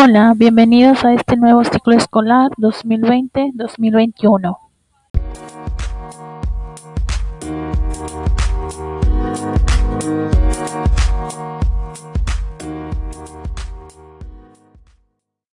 Hola, bienvenidos a este nuevo ciclo escolar 2020-2021.